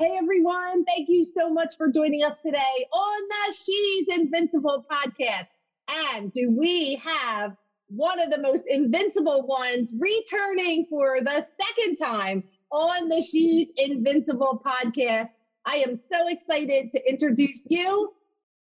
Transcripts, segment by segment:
Hey everyone, thank you so much for joining us today on the She's Invincible podcast. And do we have one of the most invincible ones returning for the second time on the She's Invincible podcast? I am so excited to introduce you.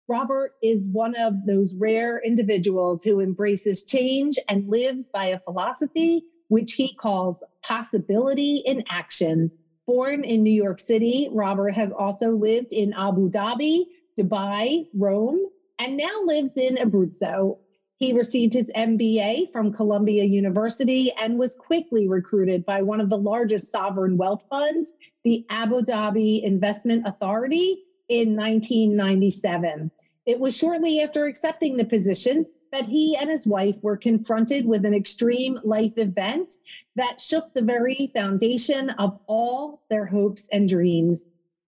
Robert is one of those rare individuals who embraces change and lives by a philosophy which he calls possibility in action Born in New York City, Robert has also lived in Abu Dhabi, Dubai, Rome, and now lives in Abruzzo. He received his MBA from Columbia University and was quickly recruited by one of the largest sovereign wealth funds, the Abu Dhabi Investment Authority, in 1997. It was shortly after accepting the position that he and his wife were confronted with an extreme life event that shook the very foundation of all their hopes and dreams.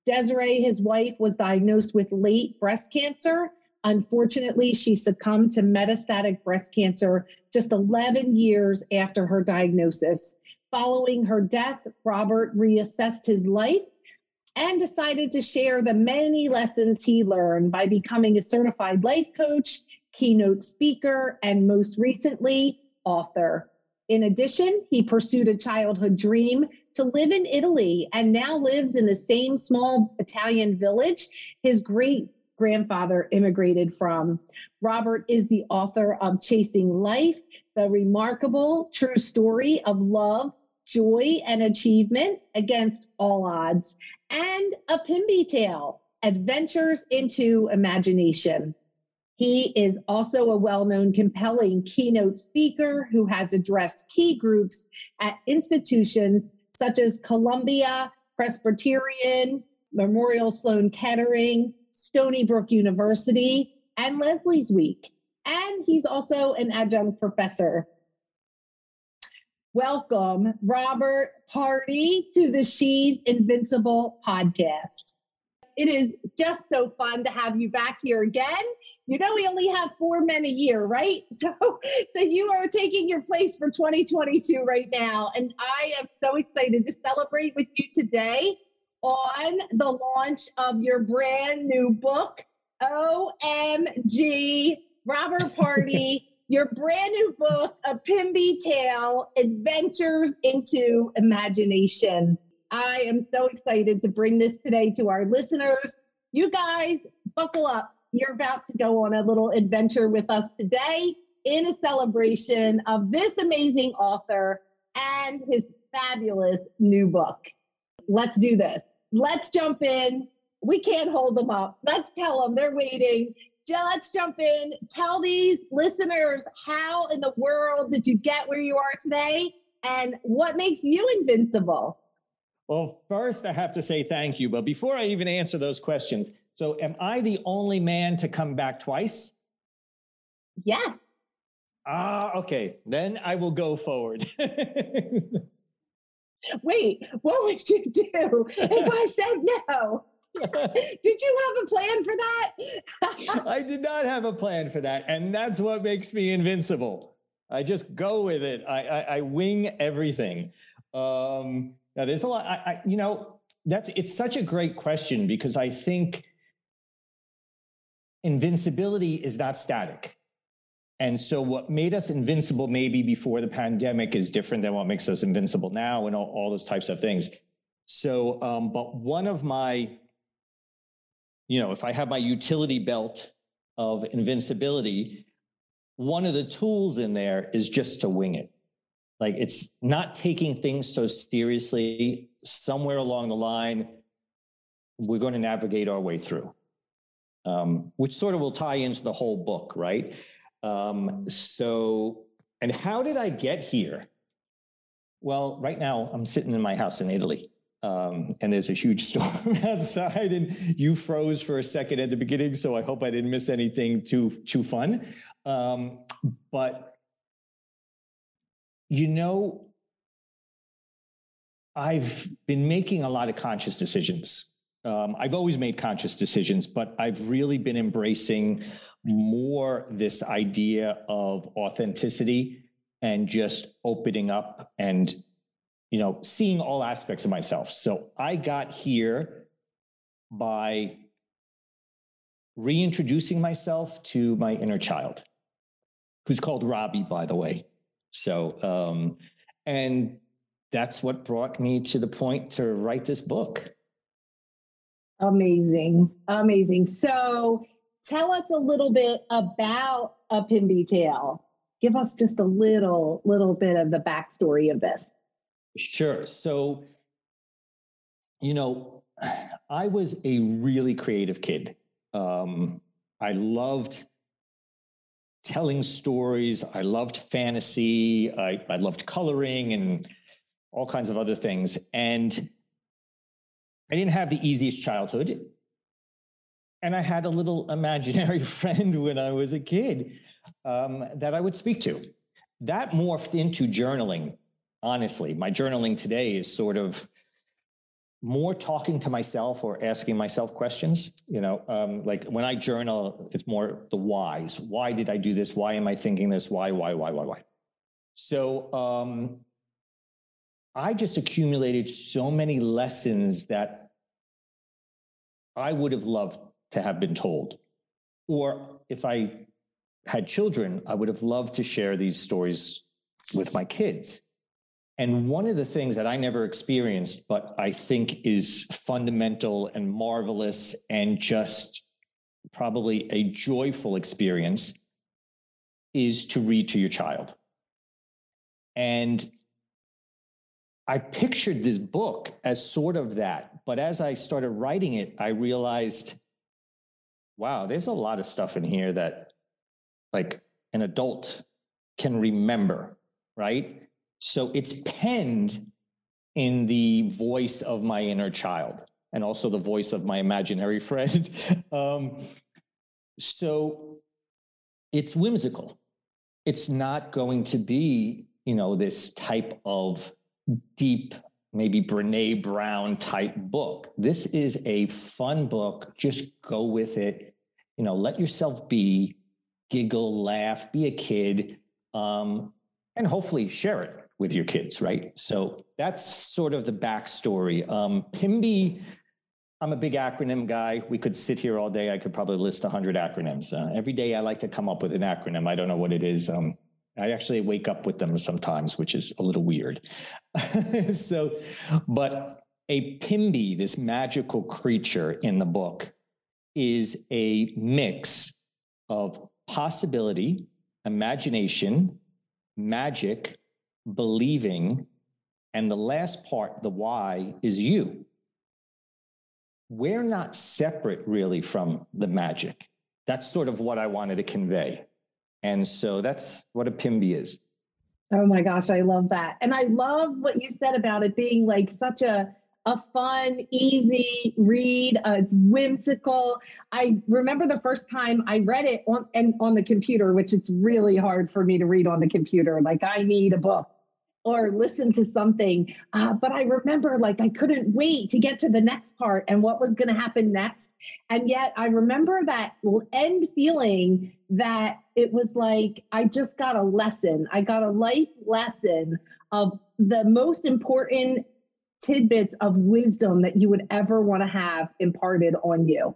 Desiree, his wife, was diagnosed with late breast cancer. Unfortunately, she succumbed to metastatic breast cancer just 11 years after her diagnosis. Following her death, Robert reassessed his life and decided to share the many lessons he learned by becoming a certified life coach keynote speaker, and most recently, author. In addition, he pursued a childhood dream to live in Italy and now lives in the same small Italian village his great grandfather immigrated from. Robert is the author of Chasing Life, the remarkable true story of love, joy, and achievement against all odds, and A Pimby Tale Adventures into Imagination. He is also a well known, compelling keynote speaker who has addressed key groups at institutions such as Columbia Presbyterian, Memorial Sloan Kettering, Stony Brook University, and Leslie's Week. And he's also an adjunct professor. Welcome, Robert Pardy, to the She's Invincible podcast. It is just so fun to have you back here again you know we only have four men a year right? So so you are taking your place for 2022 right now. And i am so excited to celebrate with you today on the launch of your brand new book omg robert party your brand new book a pimby tale adventures into imagination. I am so excited to bring this today to our listeners. You guys buckle up you're about to go on a little adventure with us today in a celebration of this amazing author and his fabulous new book. Let's do this. Let's jump in. We can't hold them up. Let's tell them they're waiting. Let's jump in. Tell these listeners how in the world did you get where you are today and what makes you invincible? Well, first, I have to say thank you. But before I even answer those questions, so am I the only man to come back twice? Yes. Ah, okay. Then I will go forward. Wait, what would you do if I said no? did you have a plan for that? I did not have a plan for that. And that's what makes me invincible. I just go with it. I, I, I wing everything. Um, now there's a lot, I, I, you know, that's, it's such a great question because I think invincibility is not static. And so what made us invincible maybe before the pandemic is different than what makes us invincible now and all, all those types of things. So, um, but one of my, you know, if I have my utility belt of invincibility, one of the tools in there is just to wing it. Like it's not taking things so seriously. Somewhere along the line, we're going to navigate our way through, um, which sort of will tie into the whole book, right? Um, so, and how did I get here? Well, right now I'm sitting in my house in Italy. Um, and there's a huge storm outside, and you froze for a second at the beginning, so I hope I didn't miss anything too too fun. Um, but you know, I've been making a lot of conscious decisions. Um, I've always made conscious decisions, but I've really been embracing more this idea of authenticity and just opening up and you know seeing all aspects of myself. So i got here by reintroducing myself to my inner child who's called robbie by the way. So um and that's what brought me to the point to write this book amazing. Amazing. So tell us a little bit about a pimby tale give us just a little little bit of the backstory of this. Sure. So you know i was a really creative kid. Um, i loved telling stories. I loved fantasy. I, I loved coloring and all kinds of other things. And i didn't have the easiest childhood and i had a little imaginary friend when i was a kid um, that I would speak to. That morphed into journaling. Honestly, my journaling today is sort of more talking to myself or asking myself questions. You know, um, like when I journal, it's more the whys. Why did I do this? Why am I thinking this? Why, why, why, why, why? So um, I just accumulated so many lessons that I would have loved to have been told. Or if I had children, I would have loved to share these stories with my kids. And one of the things that I never experienced, but I think is fundamental and marvelous and just probably a joyful experience is to read to your child. And I pictured this book as sort of that. But as I started writing it, I realized, wow, there's a lot of stuff in here that like an adult can remember, right? So it's penned in the voice of my inner child and also the voice of my imaginary friend. um, so it's whimsical. It's not going to be, you know, this type of deep, maybe Brene Brown type book. This is a fun book. Just go with it. You know, let yourself be giggle, laugh, be a kid, um, and hopefully share it with your kids, right? So that's sort of the backstory. Um, PIMBY, I'm a big acronym guy. We could sit here all day. I could probably list 100 acronyms. Uh, every day I like to come up with an acronym. I don't know what it is. Um, I actually wake up with them sometimes, which is a little weird. so, but a PIMBY, this magical creature in the book, is a mix of possibility, imagination, magic, believing, and the last part, the why, is you. We're not separate really from the magic. That's sort of what I wanted to convey. And so that's what a PIMBY is. Oh my gosh, I love that. And I love what you said about it being like such a a fun, easy read. Uh, it's whimsical. I remember the first time I read it on and on the computer, which it's really hard for me to read on the computer. Like I need a book or listen to something. Uh, but I remember like I couldn't wait to get to the next part and what was going to happen next. And yet I remember that end feeling that it was like I just got a lesson. I got a life lesson of the most important tidbits of wisdom that you would ever want to have imparted on you.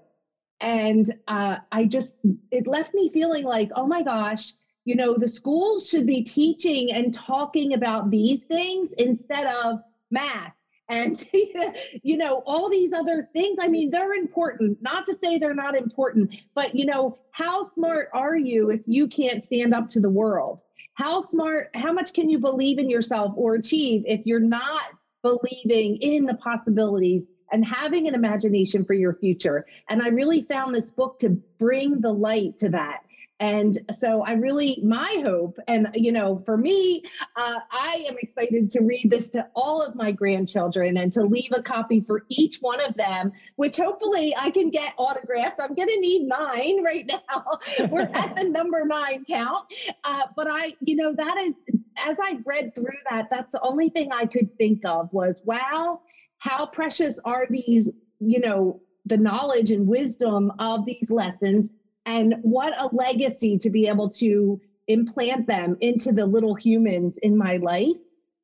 And uh, I just, it left me feeling like, oh my gosh, you know, the schools should be teaching and talking about these things instead of math and you know all these other things. I mean they're important. Not to say they're not important but you know how smart are you if you can't stand up to the world? How smart how much can you believe in yourself or achieve if you're not believing in the possibilities and having an imagination for your future? And i really found this book to bring the light to that and so I really, my hope, and you know, for me, uh, I am excited to read this to all of my grandchildren and to leave a copy for each one of them, which hopefully I can get autographed. I'm going to need nine right now. We're at the number nine count. Uh, but I, you know, that is, as I read through that, that's the only thing I could think of was, wow, how precious are these, you know, the knowledge and wisdom of these lessons and what a legacy to be able to implant them into the little humans in my life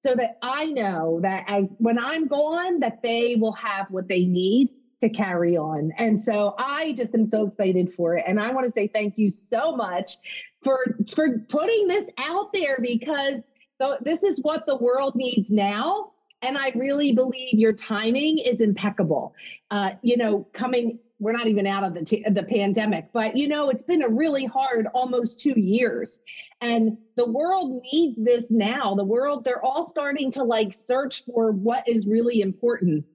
so that I know that as when I'm gone that they will have what they need to carry on. And so I just am so excited for it and I want to say thank you so much for for putting this out there because th- this is what the world needs now and I really believe your timing is impeccable. Uh, you know, coming we're not even out of the t- the pandemic but you know it's been a really hard almost 2 years. And the world needs this now. The world they're all starting to like search for what is really important.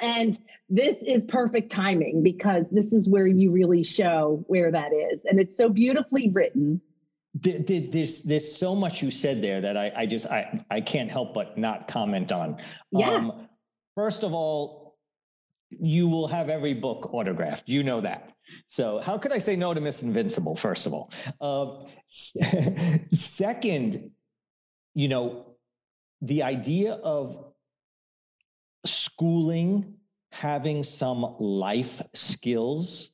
And this is perfect timing because this is where you really show where that is. And it's so beautifully written. There's there's so much you said there that I, I just I, I can't help but not comment on. Yeah. Um, first of all, you will have every book autographed. You know that. So how could I say no to Miss Invincible? First of all, uh, second, you know, the idea of schooling having some life skills.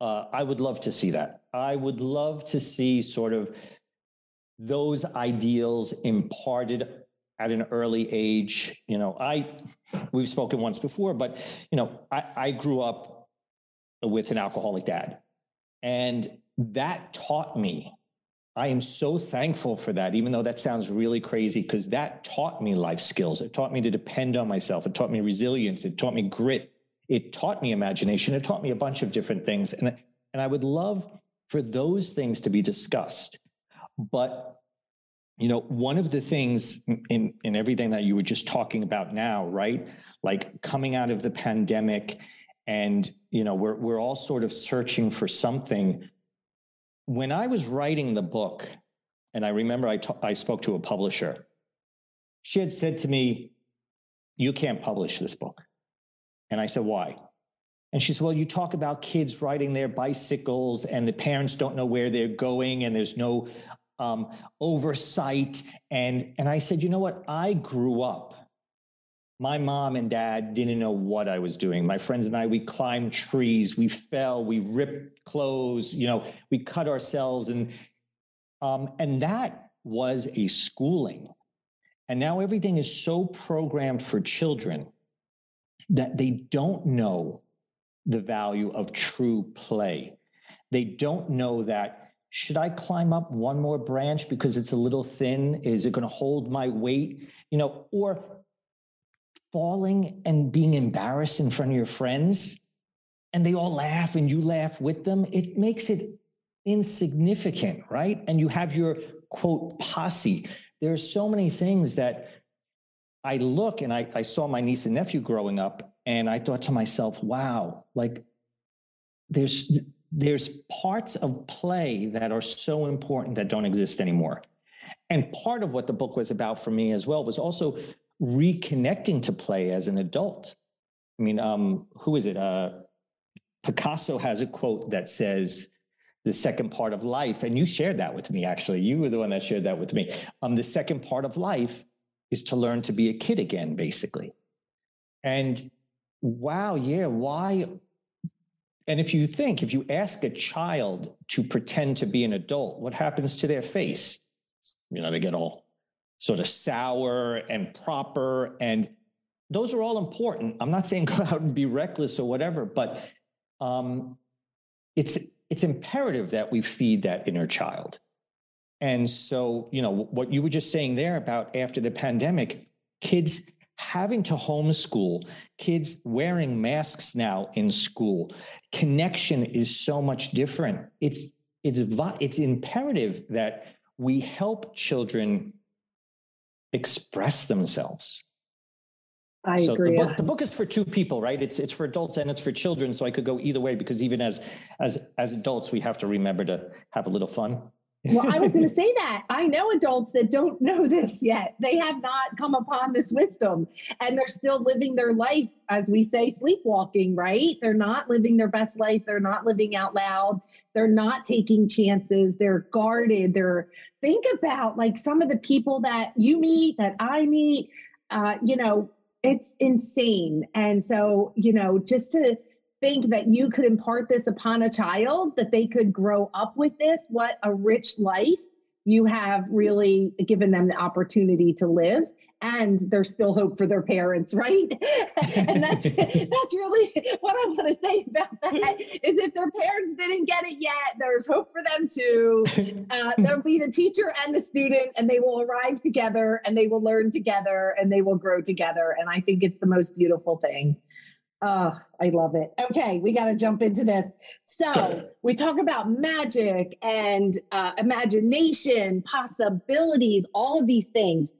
Uh, I would love to see that. I would love to see sort of those ideals imparted at an early age. You know, I we've spoken once before, but you know, I, I grew up with an alcoholic dad, and that taught me. I am so thankful for that, even though that sounds really crazy, because that taught me life skills. It taught me to depend on myself. It taught me resilience. It taught me grit. It taught me imagination. It taught me a bunch of different things. And, and I would love for those things to be discussed. But you know, one of the things in, in everything that you were just talking about now, right? Like coming out of the pandemic and, you know, we're, we're all sort of searching for something. When I was writing the book, and I remember I, I spoke to a publisher, she had said to me, you can't publish this book. And I said, why? And she said, Well, you talk about kids riding their bicycles and the parents don't know where they're going and there's no um, oversight. And, and I said, you know what? I grew up. My mom and dad didn't know what I was doing. My friends and I, we climbed trees, we fell, we ripped clothes, you know, we cut ourselves. And, um, and that was a schooling. And now everything is so programmed for children that they don't know the value of true play. They don't know that should I climb up one more branch because it's a little thin? Is it going to hold my weight? You know, or falling and being embarrassed in front of your friends and they all laugh and you laugh with them. It makes it insignificant, right? And you have your quote posse. There are so many things that I look and I, I saw my niece and nephew growing up and I thought to myself, wow, like there's there's parts of play that are so important that don't exist anymore. And part of what the book was about for me as well was also reconnecting to play as an adult. I mean, um, who is it? Uh, Picasso has a quote that says, the second part of life, and you shared that with me actually. You were the one that shared that with me. Um, the second part of life is to learn to be a kid again, basically. And wow, yeah, why and if you think, if you ask a child to pretend to be an adult, what happens to their face? You know, they get all sort of sour and proper. And those are all important. I'm not saying go out and be reckless or whatever, but um, it's it's imperative that we feed that inner child. And so, you know, what you were just saying there about after the pandemic, kids having to homeschool, kids wearing masks now in school, connection is so much different. It's it's it's imperative that we help children express themselves. I so agree. The book, the book, is for two people, right? It's it's for adults and it's for children. So I could go either way because even as as as adults, we have to remember to have a little fun. Well, I was going to say that. I know adults that don't know this yet. They have not come upon this wisdom and they're still living their life, as we say, sleepwalking, right? They're not living their best life. They're not living out loud. They're not taking chances. They're guarded. They're, think about like some of the people that you meet, that I meet, uh, you know, it's insane. And so, you know, just to think that you could impart this upon a child, that they could grow up with this, what a rich life you have really given them the opportunity to live. And there's still hope for their parents right? And that's that's really what i want to say about that is if their parents didn't get it yet there's hope for them too. Uh, there'll be the teacher and the student and they will arrive together and they will learn together and they will grow together. And i think it's the most beautiful thing Oh, I love it. Okay, we got to jump into this. So, we talk about magic and uh, imagination, possibilities, all of these things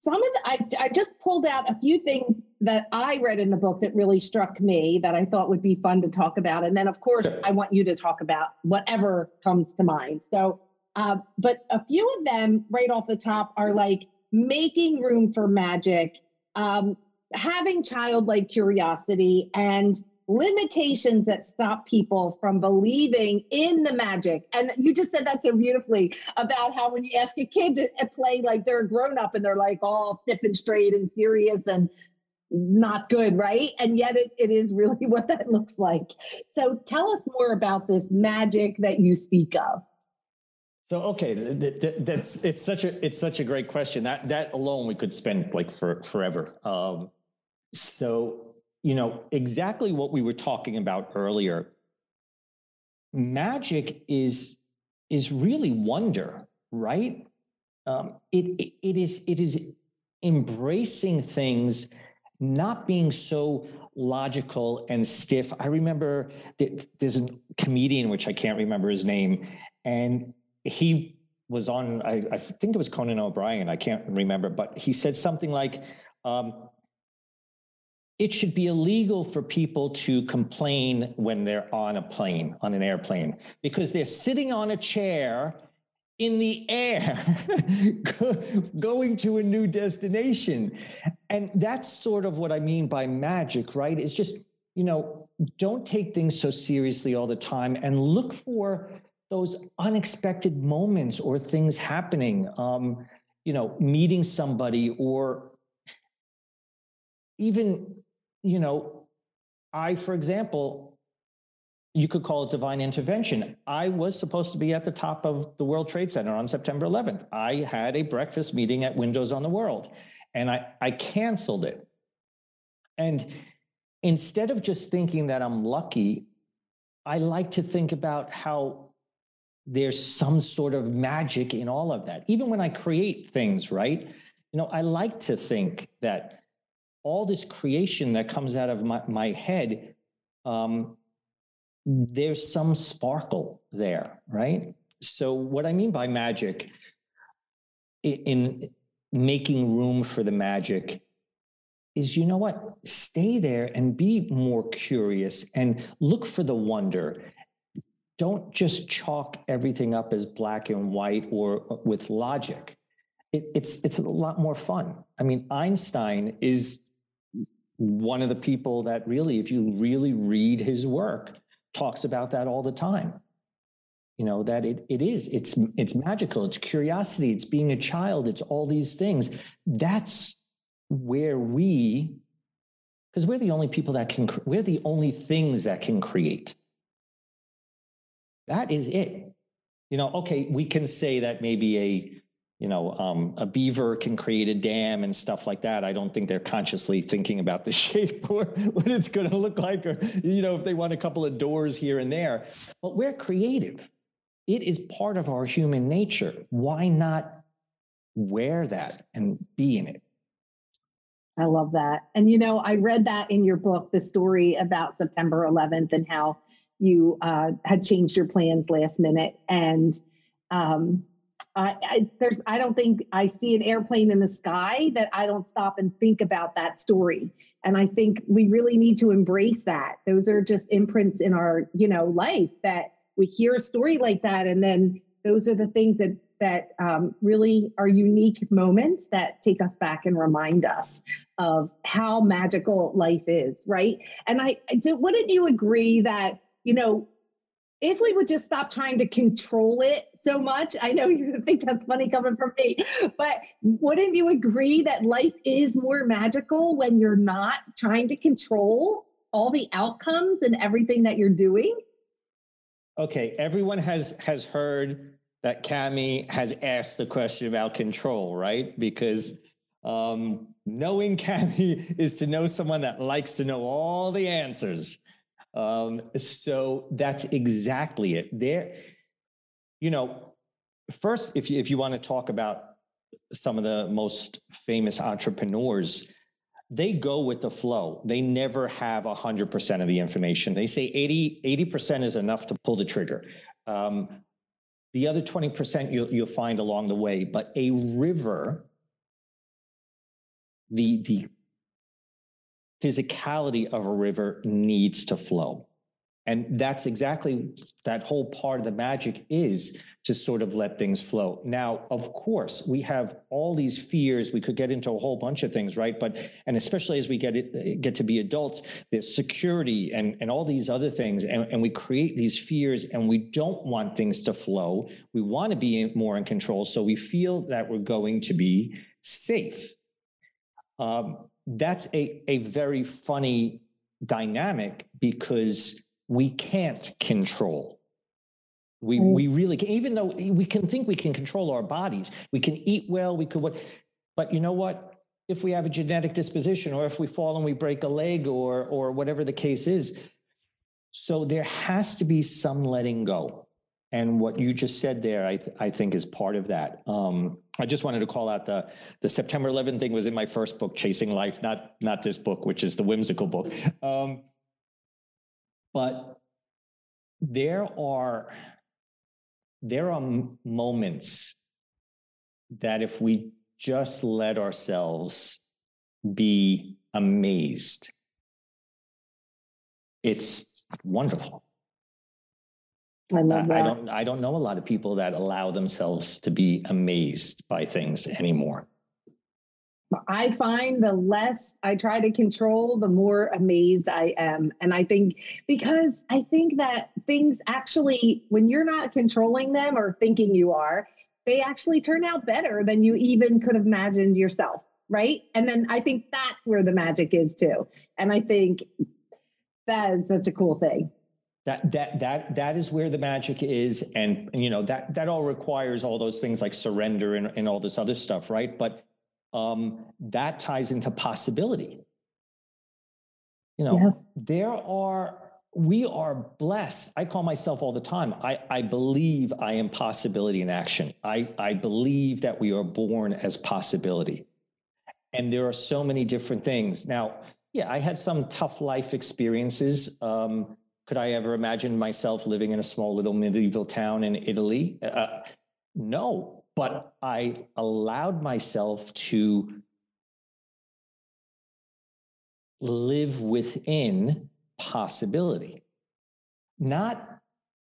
some of the, I, I just pulled out a few things that I read in the book that really struck me that I thought would be fun to talk about. And then, of course, I want you to talk about whatever comes to mind. So, uh, but a few of them right off the top are like making room for magic, um, having childlike curiosity, and limitations that stop people from believing in the magic. And you just said that so beautifully about how when you ask a kid to play like they're a grown up and they're like all stiff and straight and serious and not good, right? And yet it, it is really what that looks like. So tell us more about this magic that you speak of. So okay, that's it's such a it's such a great question. That that alone we could spend like for forever. Um, so you know, exactly what we were talking about earlier. Magic is is really wonder, right? Um, it, it, is it is embracing things, not being so logical and stiff. I remember there's a comedian which I can't remember his name, and he was on. I, I think it was Conan O'Brien. I can't remember, but he said something like. Um, it should be illegal for people to complain when they're on a plane, on an airplane, because they're sitting on a chair in the air going to a new destination. And that's sort of what I mean by magic, right? It's just, you know, don't take things so seriously all the time and look for those unexpected moments or things happening. Um, you know, meeting somebody or even you know, I, for example, you could call it divine intervention. I was supposed to be at the top of the World Trade Center on September 11th. I had a breakfast meeting at Windows on the World and I, I canceled it. And instead of just thinking that I'm lucky, I like to think about how there's some sort of magic in all of that. Even when I create things, right? You know, I like to think that all this creation that comes out of my, my head, um, there's some sparkle there, right? So, what I mean by magic, in making room for the magic, is you know what? Stay there and be more curious and look for the wonder. Don't just chalk everything up as black and white or with logic. It, it's it's a lot more fun. I mean, Einstein is one of the people that really, if you really read his work, talks about that all the time. You know, that it, it is, it's, it's magical, it's curiosity, it's being a child, it's all these things. That's where we, because we're the only people that can, we're the only things that can create. That is it. You know, okay, we can say that maybe a you know, um, a beaver can create a dam and stuff like that. I don't think they're consciously thinking about the shape or what it's going to look like, or, you know, if they want a couple of doors here and there. But we're creative. It is part of our human nature. Why not wear that and be in it? I love that. And you know, I read that in your book, the story about September 11th and how you uh, had changed your plans last minute. And um, I, I, there's, I don't think I see an airplane in the sky that I don't stop and think about that story. And I think we really need to embrace that. Those are just imprints in our, you know, life that we hear a story like that, and then those are the things that that um, really are unique moments that take us back and remind us of how magical life is, right? And I, I do, wouldn't you agree that you know if we would just stop trying to control it so much, I know you think that's funny coming from me, but wouldn't you agree that life is more magical when you're not trying to control all the outcomes and everything that you're doing? Okay, everyone has has heard that Cami has asked the question about control, right? Because um, knowing Cami is to know someone that likes to know all the answers. Um, so that's exactly it. There, you know, first, if you, if you want to talk about some of the most famous entrepreneurs, they go with the flow. They never have 100% of the information. They say 80, 80% is enough to pull the trigger. Um, the other 20% you'll, you'll find along the way, but a river, the, the physicality of a river needs to flow. And that's exactly that whole part of the magic is to sort of let things flow. Now, of course, we have all these fears. We could get into a whole bunch of things, right? But and especially as we get it, get to be adults, there's security and and all these other things, and, and we create these fears, and we don't want things to flow. We want to be more in control, so we feel that we're going to be safe. Um, that's a, a very funny dynamic because we can't control. We, we really can, even though we can think we can control our bodies, we can eat well, we could what, but you know what? If we have a genetic disposition or if we fall and we break a leg or, or whatever the case is. So there has to be some letting go. And what you just said there, I, th- I think is part of that. Um, I just wanted to call out the the September 11 thing was in my first book, Chasing Life, not not this book, which is the whimsical book. Um, but there are there are moments that if we just let ourselves be amazed, it's wonderful. I love uh, that. I don't I don't know a lot of people that allow themselves to be amazed by things anymore. I find the less I try to control, the more amazed I am. And I think because I think that things actually, when you're not controlling them or thinking you are, they actually turn out better than you even could have imagined yourself. Right. And then I think that's where the magic is too. And I think that is such a cool thing that that that that is where the magic is and, you know that that all requires all those things like surrender and, and all this other stuff right? But um that ties into possibility. You know yeah. there are we are blessed. I call myself all the time i i believe i am possibility in action. I i believe that we are born as possibility. And there are so many different things. Now yeah i had some tough life experiences um could I ever imagine myself living in a small little medieval town in Italy? Uh, no, but I allowed myself to live within possibility, not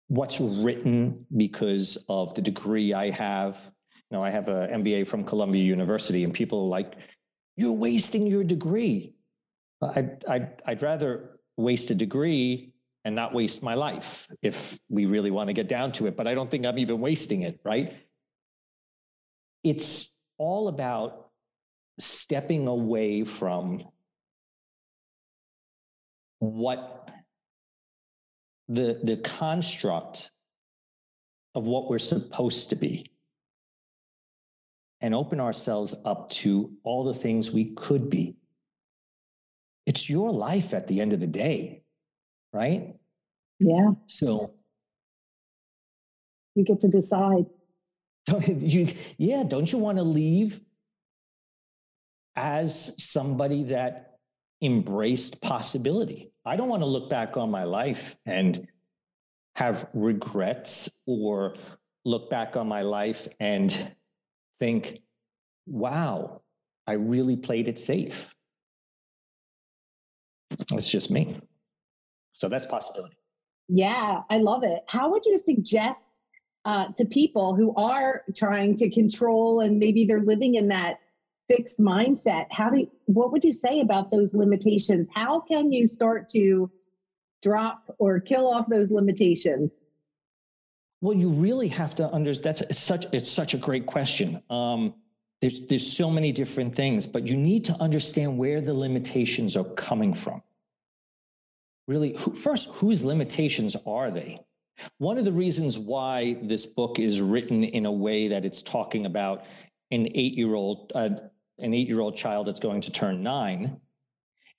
what's written because of the degree I have. You know, I have an MBA from Columbia University, and people are like, "You're wasting your degree." I'd, I'd, I'd rather waste a degree and not waste my life if we really want to get down to it. But I don't think I'm even wasting it, right? It's all about stepping away from what the, the construct of what we're supposed to be and open ourselves up to all the things we could be. It's your life at the end of the day, right? Yeah. So you get to decide. You, yeah, don't you want to leave as somebody that embraced possibility. I don't want to look back on my life and have regrets or look back on my life and think, wow, I really played it safe. It's just me. So that's possibility. Yeah, I love it. How would you suggest uh, to people who are trying to control and maybe they're living in that fixed mindset? How do you, what would you say about those limitations? How can you start to drop or kill off those limitations? Well, you really have to understand. That's such it's such a great question. Um, there's there's so many different things, but you need to understand where the limitations are coming from. Really, who, first, whose limitations are they? One of the reasons why this book is written in a way that it's talking about an eight-year-old, uh, an eight-year-old child that's going to turn nine,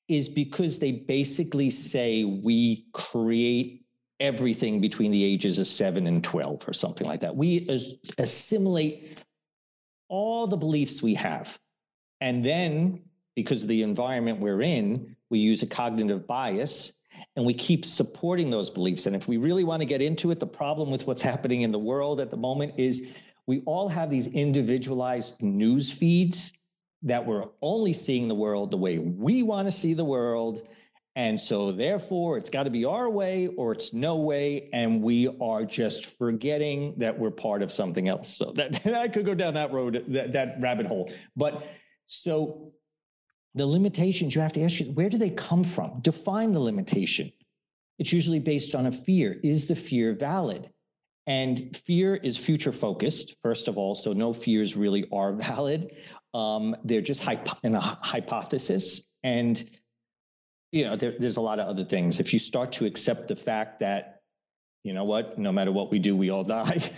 is because they basically say we create everything between the ages of seven and 12 or something like that. We as- assimilate all the beliefs we have. And then, because of the environment we're in, we use a cognitive bias and we keep supporting those beliefs. And if we really want to get into it, the problem with what's happening in the world at the moment is we all have these individualized news feeds that we're only seeing the world the way we want to see the world. And so, therefore, it's got to be our way or it's no way. And we are just forgetting that we're part of something else. So, that I could go down that road, that, that rabbit hole. But so, the limitations you have to ask you where do they come from? Define the limitation. It's usually based on a fear. Is the fear valid? And fear is future focused, first of all, so no fears really are valid. Um, they're just hypo- in a hypothesis. And, you know, there, there's a lot of other things. If you start to accept the fact that, you know what, no matter what we do, we all die,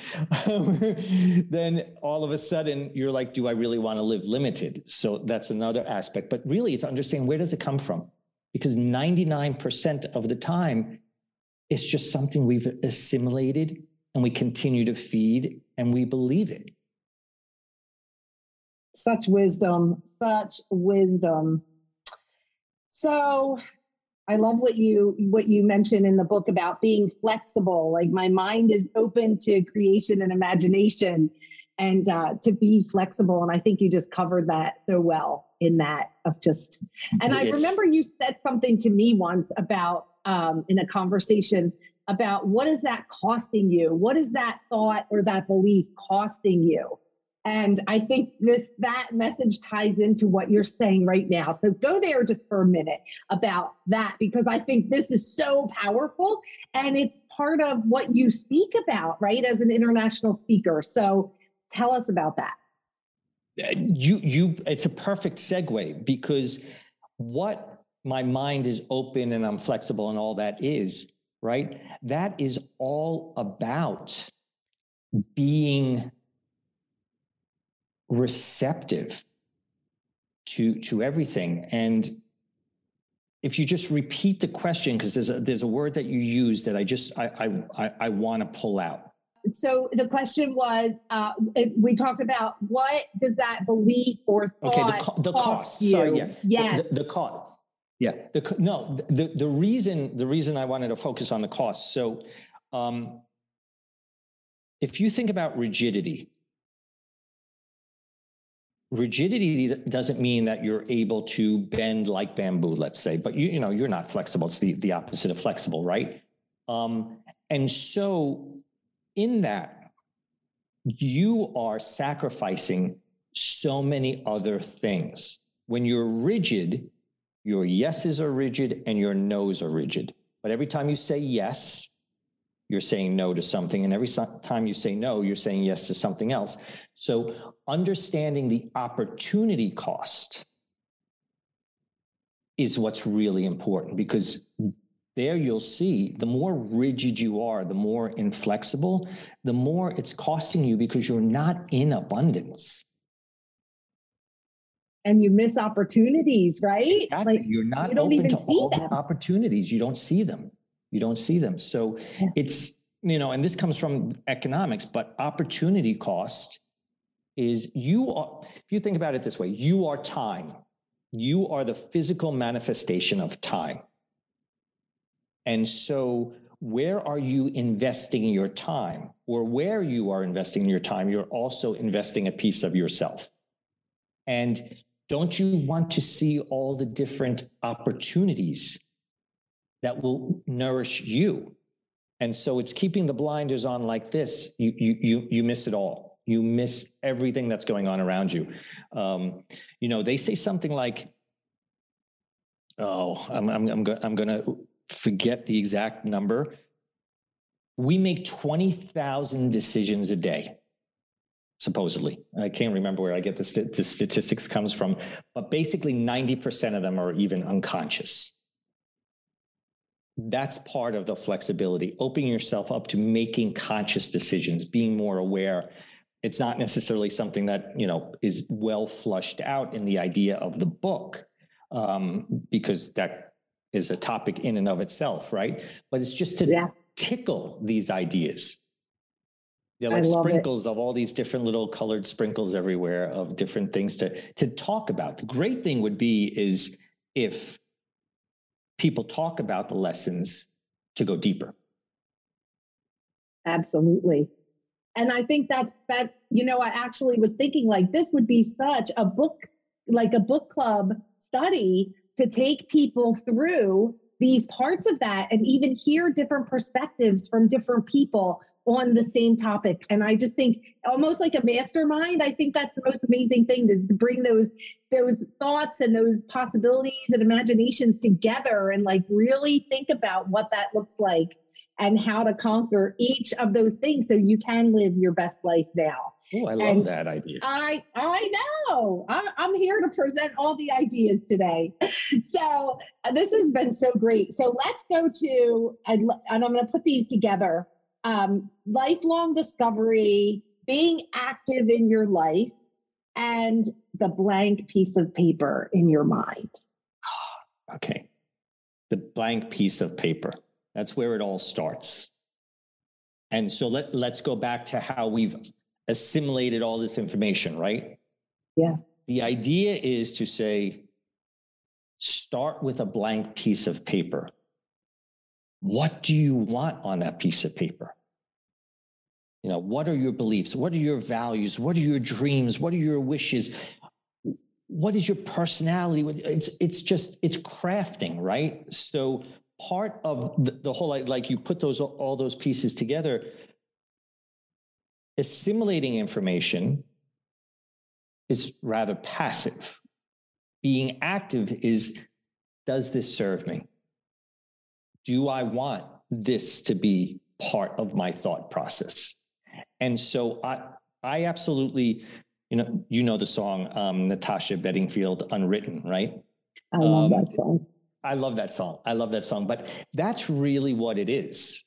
then all of a sudden you're like, do I really want to live limited? So that's another aspect. But really, it's understanding where does it come from? Because 99% of the time, it's just something we've assimilated and we continue to feed and we believe it such wisdom, such wisdom. So I love what you what you mentioned in the book about being flexible. Like my mind is open to creation and imagination and uh, to be flexible. And I think you just covered that so well in that of just. And I remember you said something to me once about um, in a conversation about what is that costing you? What is that thought or that belief costing you? And I think this that message ties into what you're saying right now. So go there just for a minute about that because I think this is so powerful and it's part of what you speak about, right, as an international speaker. So tell us about that. Uh, you you it's a perfect segue because what my mind is open and I'm flexible and all that is, right? That is all about being receptive to to everything and if you just repeat the question because there's a there's a word that you use that i just i i i want to pull out so the question was uh, we talked about what does that belief or thought okay the, co- the cost, cost. You? sorry yeah yes. the, the, the cost yeah the, no the, the reason the reason i wanted to focus on the cost so um, if you think about rigidity rigidity doesn't mean that you're able to bend like bamboo let's say but you, you know you're not flexible. It's the, the opposite of flexible right? Um, and so in that you are sacrificing so many other things. When you're rigid your yeses are rigid and your nos are rigid. But every time you say yes you're saying no to something. And every time you say no, you're saying yes to something else. So understanding the opportunity cost is what's really important because there you'll see the more rigid you are, the more inflexible, the more it's costing you because you're not in abundance. And you miss opportunities, right? Exactly. Like, you're not you don't open even to see all them. the opportunities. You don't see them. You don't see them. So yeah. it's, you know, and this comes from economics, but opportunity cost is you are, if you think about it this way, you are time. you are the physical manifestation of time. And so, where are you investing your time? Or where you are investing your time, you're also investing a piece of yourself. And don't you want to see all the different opportunities that will nourish you? And so it's keeping the blinders on like this. You, you, you, you miss it all. You miss everything that's going on around you. Um, you know, they say something like, oh, I'm, I'm, I'm, go- I'm going to forget the exact number. We make 20,000 decisions a day, supposedly. I can't remember where I get the, st- the statistics comes from, but basically 90% of them are even unconscious that's part of the flexibility opening yourself up to making conscious decisions being more aware it's not necessarily something that you know is well flushed out in the idea of the book um, because that is a topic in and of itself right but it's just to yeah. tickle these ideas they're like sprinkles it. of all these different little colored sprinkles everywhere of different things to to talk about the great thing would be is if people talk about the lessons to go deeper. Absolutely. And I think that's that, you know, I actually was thinking like this would be such a book, like a book club study to take people through these parts of that and even hear different perspectives from different people on the same topic. And I just think almost like a mastermind, I think that's the most amazing thing is to bring those those thoughts and those possibilities and imaginations together and like really think about what that looks like and how to conquer each of those things so you can live your best life now. Oh, I love and that idea. I I know. I, I'm here to present all the ideas today. So this has been so great. So let's go to and, and I'm going to put these together um, lifelong discovery, being active in your life, and the blank piece of paper in your mind. Okay. The blank piece of paper. That's where it all starts. And so let, let's go back to how we've assimilated all this information, right? Yeah. The idea is to say, start with a blank piece of paper what do you want on that piece of paper? You know, what are your beliefs? What are your values? What are your dreams? What are your wishes? What is your personality? It's it's just it's crafting, right? So part of the, the whole like you put those all those pieces together, assimilating information is rather passive. Being active is does this serve me? Do I want this to be part of my thought process? And so I, I absolutely, you know, you know the song um, Natasha Bedingfield, Unwritten, right? I love um, that song. I love that song. I love that song. But that's really what it is.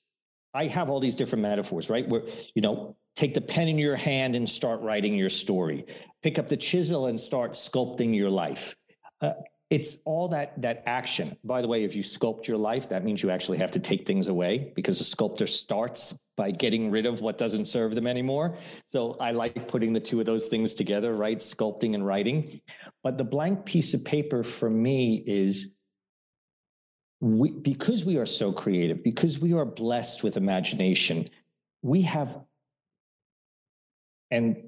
I have all these different metaphors, right? Where, you know, take the pen in your hand and start writing your story. Pick up the chisel and start sculpting your life. Uh, it's all that that action. By the way if you sculpt your life that means you actually have to take things away because a sculptor starts by getting rid of what doesn't serve them anymore. So i like putting the two of those things together right? Sculpting and writing. But the blank piece of paper for me is we, because we are so creative because we are blessed with imagination we have and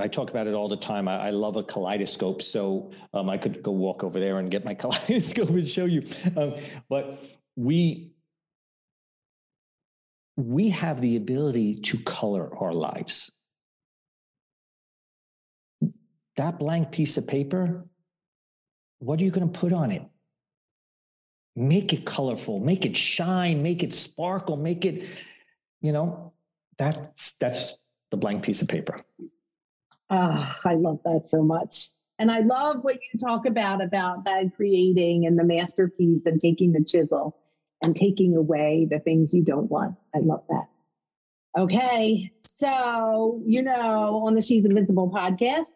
I talk about it all the time. I, I love a kaleidoscope, so um, I could go walk over there and get my kaleidoscope and show you. Um, but we we have the ability to color our lives. That blank piece of paper, what are you going to put on it? Make it colorful, make it shine, make it sparkle, make it, you know, that's that's the blank piece of paper. Ah, I love that so much. And I love what you talk about about that creating and the masterpiece and taking the chisel and taking away the things you don't want. I love that. Okay. So, you know, on the She's Invincible podcast,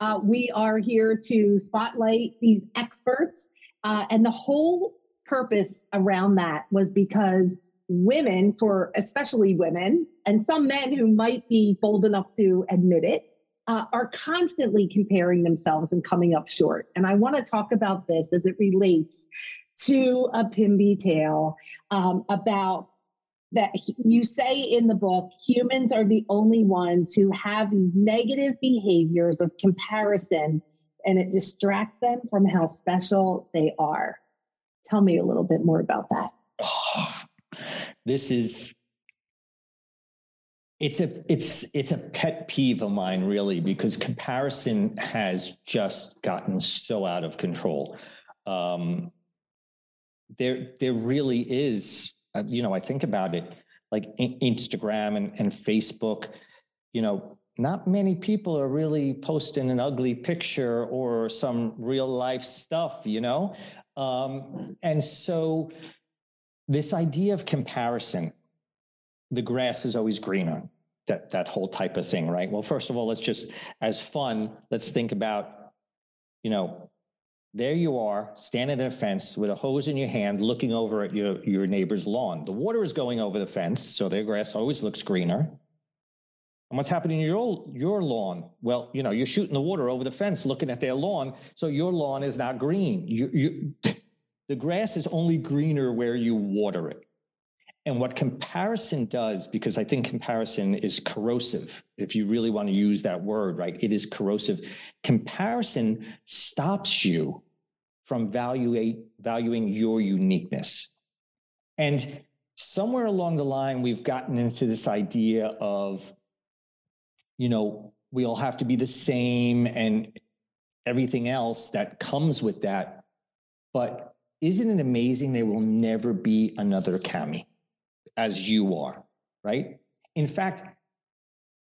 uh, we are here to spotlight these experts. Uh, and the whole purpose around that was because women, for especially women, and some men who might be bold enough to admit it, uh, are constantly comparing themselves and coming up short. And I want to talk about this as it relates to a Pimby tale um, about that you say in the book humans are the only ones who have these negative behaviors of comparison and it distracts them from how special they are. Tell me a little bit more about that. This is it's a it's it's a pet peeve of mine really because comparison has just gotten so out of control. Um, there there really is uh, you know i think about it like instagram and, and facebook you know not many people are really posting an ugly picture or some real life stuff you know? Um, and so this idea of comparison the grass is always greener. That that whole type of thing right? Well first of all let's just as fun let's think about you know there you are standing at a fence with a hose in your hand looking over at your your neighbor's lawn. The water is going over the fence so their grass always looks greener. And what's happening in your your lawn? Well you know you're shooting the water over the fence looking at their lawn so your lawn is not green. You, you the grass is only greener where you water it and what comparison does, because I think comparison is corrosive, if you really want to use that word, right? It is corrosive. Comparison stops you from valuing, valuing your uniqueness. And somewhere along the line, we've gotten into this idea of, you know, we all have to be the same and everything else that comes with that. But isn't it amazing there will never be another Cami? As you are, right? In fact,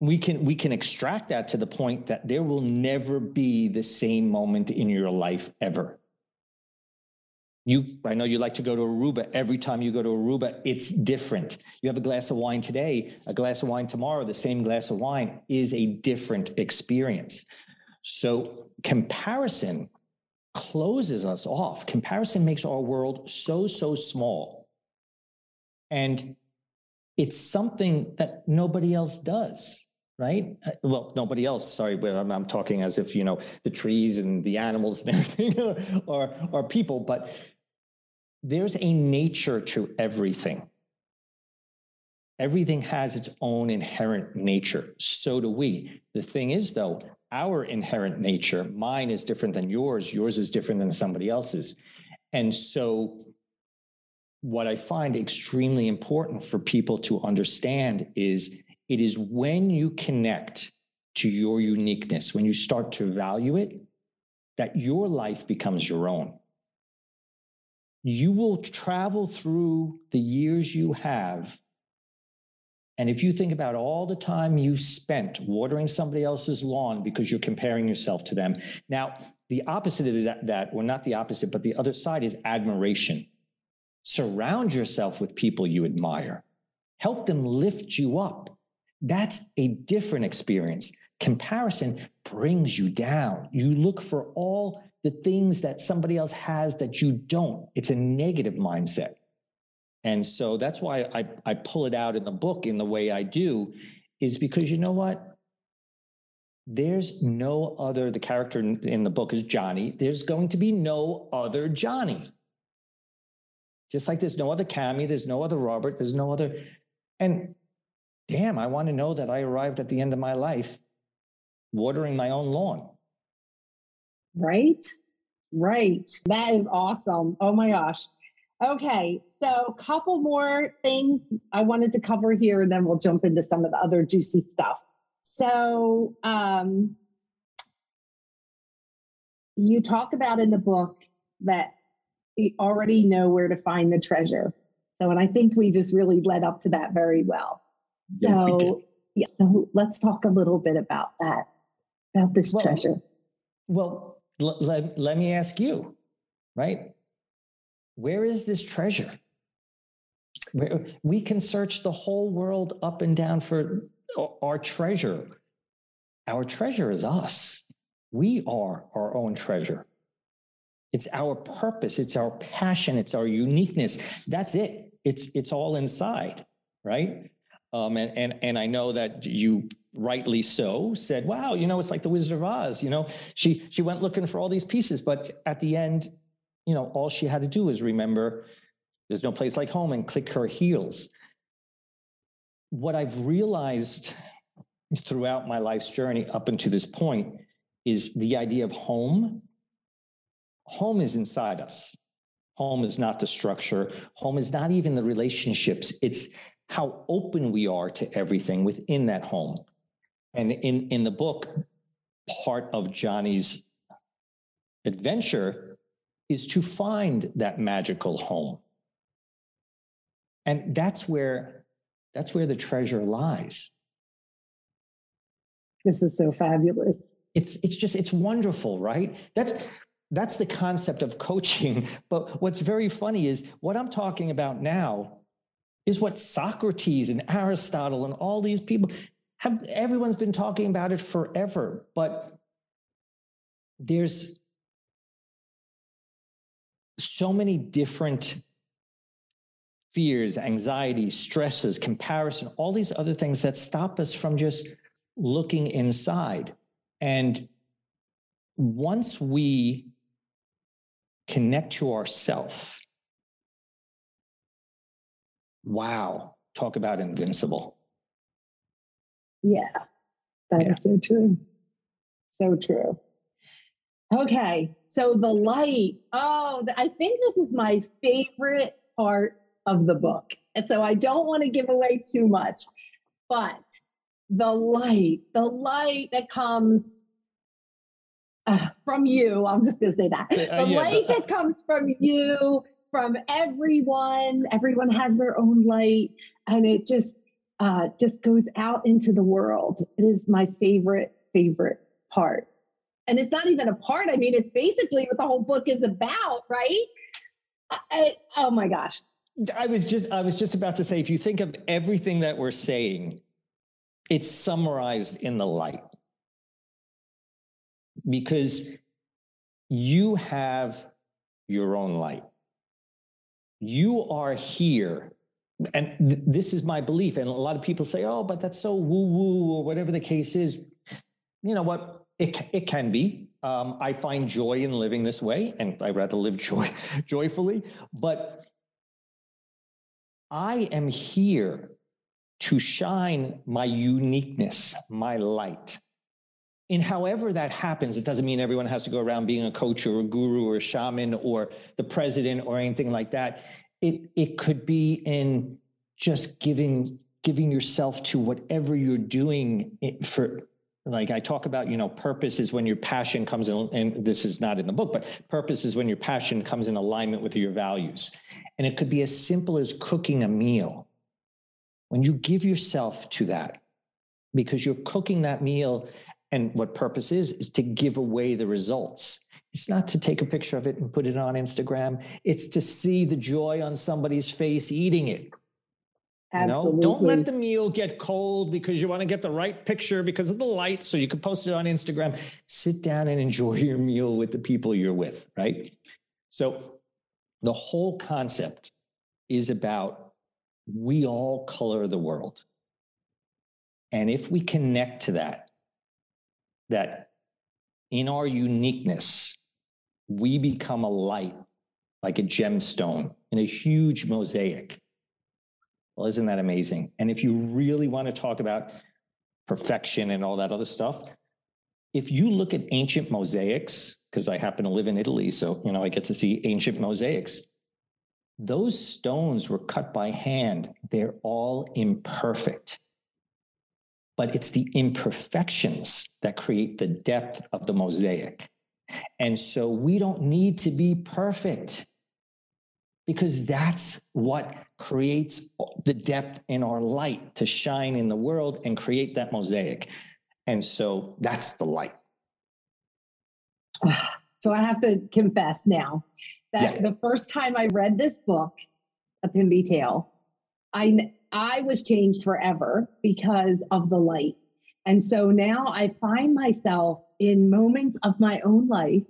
we can we can extract that to the point that there will never be the same moment in your life ever. You, I know you like to go to Aruba. Every time you go to Aruba, it's different. You have a glass of wine today, a glass of wine tomorrow, the same glass of wine is a different experience. So comparison closes us off. Comparison makes our world so, so small and it's something that nobody else does, right? Uh, well, nobody else, sorry, but I'm, I'm talking as if, you know, the trees and the animals and everything are, are people, but there's a nature to everything. Everything has its own inherent nature. So do we. The thing is, though, our inherent nature, mine is different than yours, yours is different than somebody else's. And so what I find extremely important for people to understand is it is when you connect to your uniqueness, when you start to value it, that your life becomes your own. You will travel through the years you have. And if you think about all the time you spent watering somebody else's lawn because you're comparing yourself to them. Now, the opposite is that, that or not the opposite, but the other side is admiration Surround yourself with people you admire. Help them lift you up. That's a different experience. Comparison brings you down. You look for all the things that somebody else has that you don't. It's a negative mindset. And so that's why I, I pull it out in the book in the way I do, is because you know what? There's no other, the character in the book is Johnny. There's going to be no other Johnny. Just like there's no other Cami, there's no other Robert, there's no other. And damn, I want to know that I arrived at the end of my life watering my own lawn. Right? Right. That is awesome. Oh my gosh. Okay, so a couple more things I wanted to cover here, and then we'll jump into some of the other juicy stuff. So, um, you talk about in the book that we already know where to find the treasure. So, and I think we just really led up to that very well. So, yeah, so let's talk a little bit about that, about this well, treasure. Well, l- let, let me ask you, right? Where is this treasure? Where, we can search the whole world up and down for our treasure. Our treasure is us. We are our own treasure. It's our purpose, it's our passion, it's our uniqueness. That's it. It's it's all inside, right? Um, and and and I know that you rightly so, said, "Wow, you know, it's like the Wizard of Oz." You know, she she went looking for all these pieces, but at the end, you know, all she had to do was remember, "There's no place like home," and click her heels. What I've realized throughout my life's journey up until this point is the idea of home. Home is inside us. Home is not the structure. Home is not even the relationships. It's how open we are to everything within that home. And in, in the book, part of Johnny's adventure is to find that magical home. And that's where that's where the treasure lies. This is so fabulous. It's it's just it's wonderful, right? That's that's the concept of coaching. But what's very funny is what I'm talking about now is what Socrates and Aristotle and all these people have everyone's been talking about it forever, but there's so many different fears, anxieties, stresses, comparison, all these other things that stop us from just looking inside. And once we connect to ourself, wow, talk about invincible. Yeah, that yeah. is so true. So true. Okay, so the light. Oh, I think this is my favorite part of the book. And so I don't want to give away too much, but the light, the light that comes uh, from you, I'm just going to say that. Uh, the yeah. light that comes from you, from everyone, everyone has their own light, and it just uh, just goes out into the world. It is my favorite, favorite part. And it's not even a part. I mean, it's basically what the whole book is about, right? I, oh my gosh. I was just I was just about to say if you think of everything that we're saying, it's summarized in the light. Because you have your own light. You are here and th- this is my belief. And a lot of people say, "Oh, but that's so woo woo," or whatever the case is. You know what? It it can be. Um, I find joy in living this way, and I rather live joy joyfully. But I am here to shine my uniqueness, my light. And however that happens, it doesn't mean everyone has to go around being a coach or a guru or a shaman or the president or anything like that it it could be in just giving giving yourself to whatever you're doing for like I talk about, you know, purpose is when your passion comes in, and this is not in the book, but purpose is when your passion comes in alignment with your values. And it could be as simple as cooking a meal. When you give yourself to that, because you're cooking that meal, and what purpose is, is to give away the results. It's not to take a picture of it and put it on Instagram. It's to see the joy on somebody's face eating it. Absolutely. Don't let the meal get cold because you want to get the right picture because of the light so you can post it on Instagram. Sit down and enjoy your meal with the people you're with, right? So the whole concept is about we all color the world. And if we connect to that, that in our uniqueness, we become a light, like a gemstone in a huge mosaic. Well, isn't that amazing? And if you really want to talk about perfection and all that other stuff, if you look at ancient mosaics, because I happen to live in Italy, so you know I get to see ancient mosaics. Those stones were cut by hand. They're all imperfect. But it's the imperfections that create the depth of the mosaic. And so we don't need to be perfect because that's what creates the depth in our light to shine in the world and create that mosaic. And so that's the light. So I have to confess now that yeah. the first time I read this book, A Pimby Tale, I I was changed forever because of the light. And so now I find myself in moments of my own life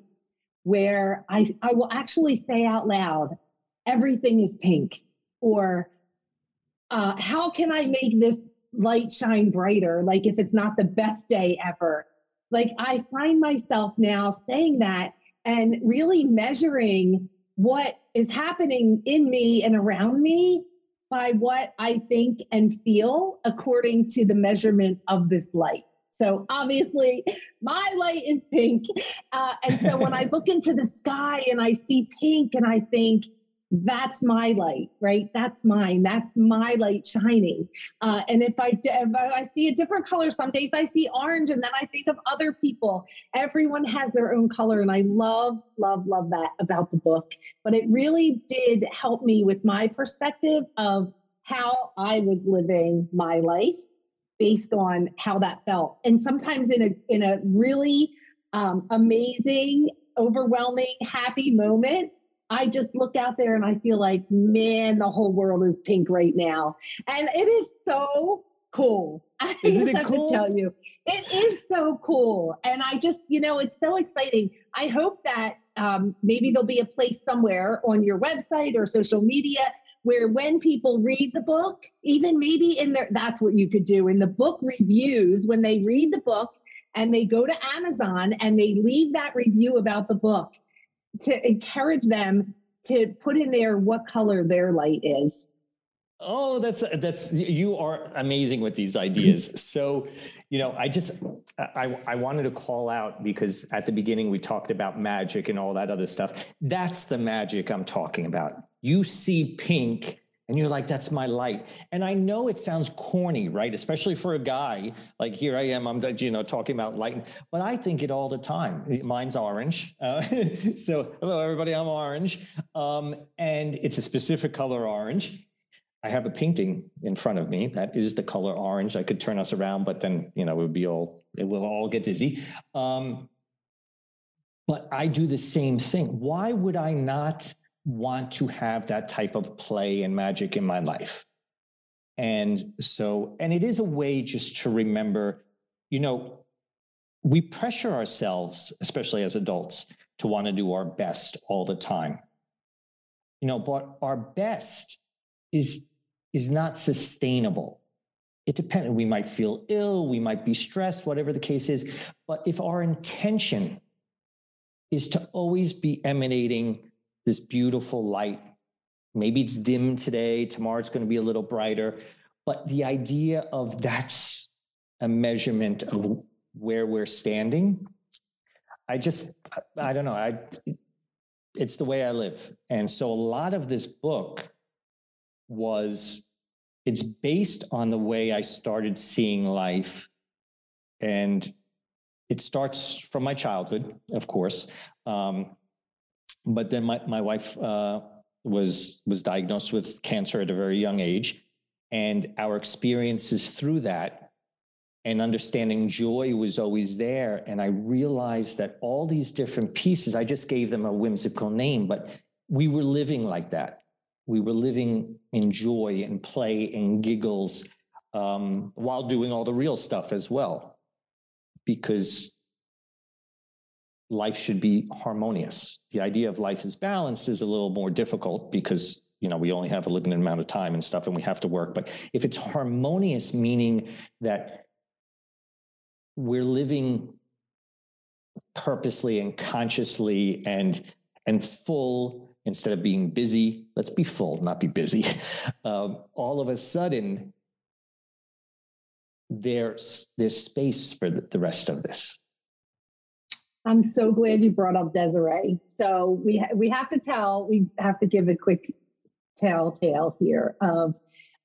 where I, I will actually say out loud, everything is pink, or uh, how can I make this light shine brighter, like if it's not the best day ever. Like I find myself now saying that and really measuring what is happening in me and around me by what I think and feel according to the measurement of this light. So obviously, my light is pink. Uh, and so when I look into the sky and I see pink and I think, that's my light, right? That's mine. That's my light shining. Uh, and if I, if I see a different color, some days I see orange and then I think of other people. Everyone has their own color. And I love, love, love that about the book. But it really did help me with my perspective of how I was living my life based on how that felt. And sometimes in a, in a really um, amazing, overwhelming, happy moment, I just look out there and I feel like, man, the whole world is pink right now. And it is so cool. I Isn't just it have cool? to tell you, it is so cool. And I just, you know, it's so exciting. I hope that um, maybe there'll be a place somewhere on your website or social media where when people read the book, even maybe in their, that's what you could do in the book reviews, when they read the book and they go to Amazon and they leave that review about the book to encourage them to put in there what color their light is. Oh, that's that's you are amazing with these mm-hmm. ideas. So, you know, I just I I wanted to call out because at the beginning we talked about magic and all that other stuff. That's the magic I'm talking about. You see pink and you're like that's my light. And I know it sounds corny, right? Especially for a guy like here I am I'm you know talking about light, but I think it all the time. Mine's orange. Uh, so, hello everybody, I'm orange. Um, and it's a specific color orange I have a painting in front of me that is the color orange. I could turn us around, but then you know it would be all it will all get dizzy. Um, but I do the same thing. Why would I not want to have that type of play and magic in my life? And so, and it is a way just to remember, you know, we pressure ourselves, especially as adults, to want to do our best all the time. You know, but our best is is not sustainable. It depends. We might feel ill, we might be stressed, whatever the case is. But if our intention is to always be emanating this beautiful light, maybe it's dim today, tomorrow it's going to be a little brighter, but the idea of that's a measurement of where we're standing. I just, I don't know. I, it's the way I live. And so a lot of this book was it's based on the way I started seeing life. And it starts from my childhood, of course. Um, but then my, my wife uh, was was diagnosed with cancer at a very young age. And our experiences through that and understanding joy was always there. And I realized that all these different pieces, I just gave them a whimsical name, but we were living like that we were living in joy and play and giggles um, while doing all the real stuff as well, because life should be harmonious. The idea of life is balanced is a little more difficult because you know we only have a limited amount of time and stuff, and we have to work. But if it's harmonious, meaning that we're living purposely and consciously and and full instead of being busy, let's be full, not be busy. Um, all of a sudden, there's there's space for the, the rest of this. I'm so glad you brought up Desiree. So we ha- we have to tell, we have to give a quick telltale here of